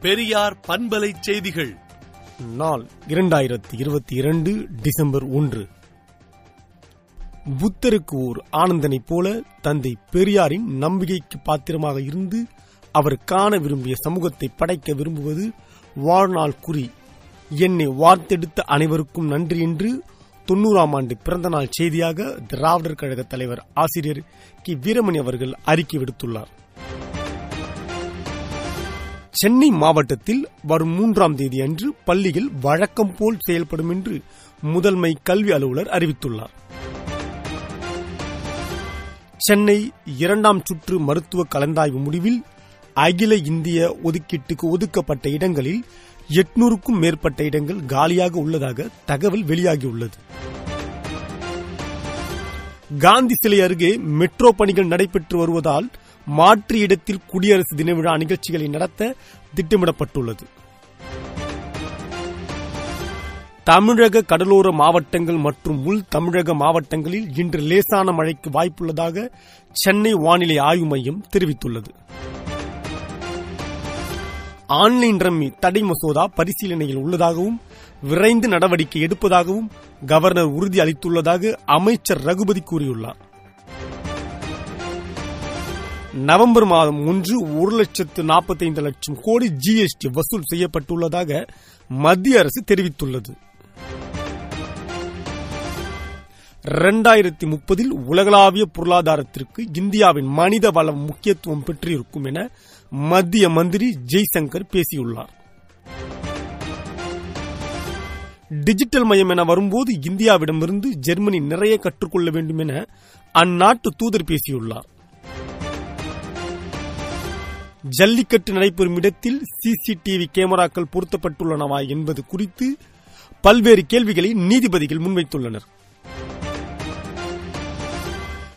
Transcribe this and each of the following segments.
பெரியார் பண்பலை செய்திகள். நாள் இரண்டாயிரத்தி இருபத்தி இரண்டு டிசம்பர் ஒன்று. புத்தருக்கு ஓர் ஆனந்தனைப் போல தந்தை பெரியாரின் நம்பிக்கைக்கு பாத்திரமாக இருந்து அவர் காண விரும்பிய சமூகத்தை படைக்க விரும்புவது வாழ்நாள் குறி. என்னை வார்த்தெடுத்த அனைவருக்கும் நன்றி என்று தொண்ணூறாம் ஆண்டு பிறந்தநாள் செய்தியாக திராவிடர் கழக தலைவர் ஆசிரியர் கி. வீரமணி அவர்கள் அறிக்கை விடுத்துள்ளார். சென்னை மாவட்டத்தில் வரும் மூன்றாம் தேதி அன்று பள்ளியில் வழக்கம் போல் செயல்படும் என்று முதன்மை கல்வி அலுவலர் அறிவித்துள்ளார். சென்னை இரண்டாம் சுற்று மருத்துவ கலந்தாய்வு முடிவில் அகில இந்திய ஒதுக்கீட்டுக்கு ஒதுக்கப்பட்ட இடங்களில் எட்நூறுக்கும் மேற்பட்ட இடங்கள் காலியாக உள்ளதாக தகவல் வெளியாகியுள்ளது. காந்தி சிலை அருகே மெட்ரோ பணிகள் நடைபெற்று வருவதால் மாற்று இடத்தில் குடியரசு தின விழா நிகழ்ச்சிகளை நடத்த திட்டமிடப்பட்டுள்ளது. தமிழக கடலோர மாவட்டங்கள் மற்றும் உள் தமிழக மாவட்டங்களில் இன்று லேசான மழைக்கு வாய்ப்புள்ளதாக சென்னை வானிலை ஆய்வு மையம் தெரிவித்துள்ளது. ஆன்லைன் ரம்மி தடை மசோதா பரிசீலனையில் உள்ளதாகவும் விரைந்து நடவடிக்கை எடுப்பதாகவும் கவர்னர் உறுதி அளித்துள்ளதாக அமைச்சர் ரகுபதி கூறியுள்ளார். நவம்பர் மாதம் ஒன்று ஒரு லட்சத்து நாற்பத்தைந்து லட்சம் கோடி ஜிஎஸ்டி வசூல் செய்யப்பட்டுள்ளதாக மத்திய அரசு தெரிவித்துள்ளது. இரண்டாயிரத்தி முப்பதில் உலகளாவிய பொருளாதாரத்திற்கு இந்தியாவின் மனித வளம் முக்கியத்துவம் பெற்றிருக்கும் என மத்திய மந்திரி ஜெய்சங்கர் பேசியுள்ளார். டிஜிட்டல் மயம் என வரும்போது இந்தியாவிடமிருந்து ஜெர்மனி நிறைய கற்றுக்கொள்ள வேண்டும் என அந்நாட்டு தூதர் பேசியுள்ளார். ஜல்லிக்கட்டு நடைபெறும் இடத்தில் சிசிடிவி கேமராக்கள் பொருத்தப்பட்டுள்ளனவா என்பது குறித்து பல்வேறு கேள்விகளை நீதிபதிகள் முன்வைத்துள்ளனர்.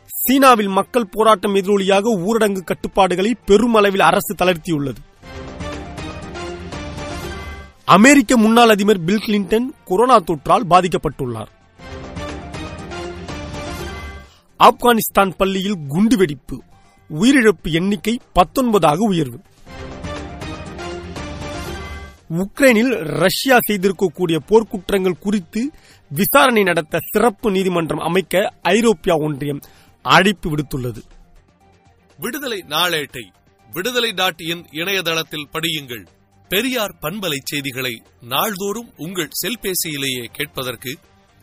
சீனாவில் மக்கள் போராட்டம் எதிரொலியாக ஊரடங்கு கட்டுப்பாடுகளை பெருமளவில் அரசு தளர்த்தியுள்ளது. அமெரிக்க முன்னாள் அதிபர் பில் கிளின்டன் கொரோனா தொற்றால் பாதிக்கப்பட்டுள்ளார். ஆப்கானிஸ்தான் பள்ளியில் குண்டுவெடிப்பு உயிரிழப்பு எண்ணிக்கை பத்தொன்பதாக உயர்வு. உக்ரைனில் ரஷ்யா செய்திருக்கக்கூடிய போர்க்குற்றங்கள் குறித்து விசாரணை நடத்த சிறப்பு நீதிமன்றம் அமைக்க ஐரோப்பியா ஒன்றியம் அழைப்பு விடுத்துள்ளது. விடுதலை நாளேட்டை விடுதலை டாட் இன் இணையதளத்தில் படியுங்கள். பெரியார் பண்பலை செய்திகளை நாள்தோறும் உங்கள் செல்பேசியிலேயே கேட்பதற்கு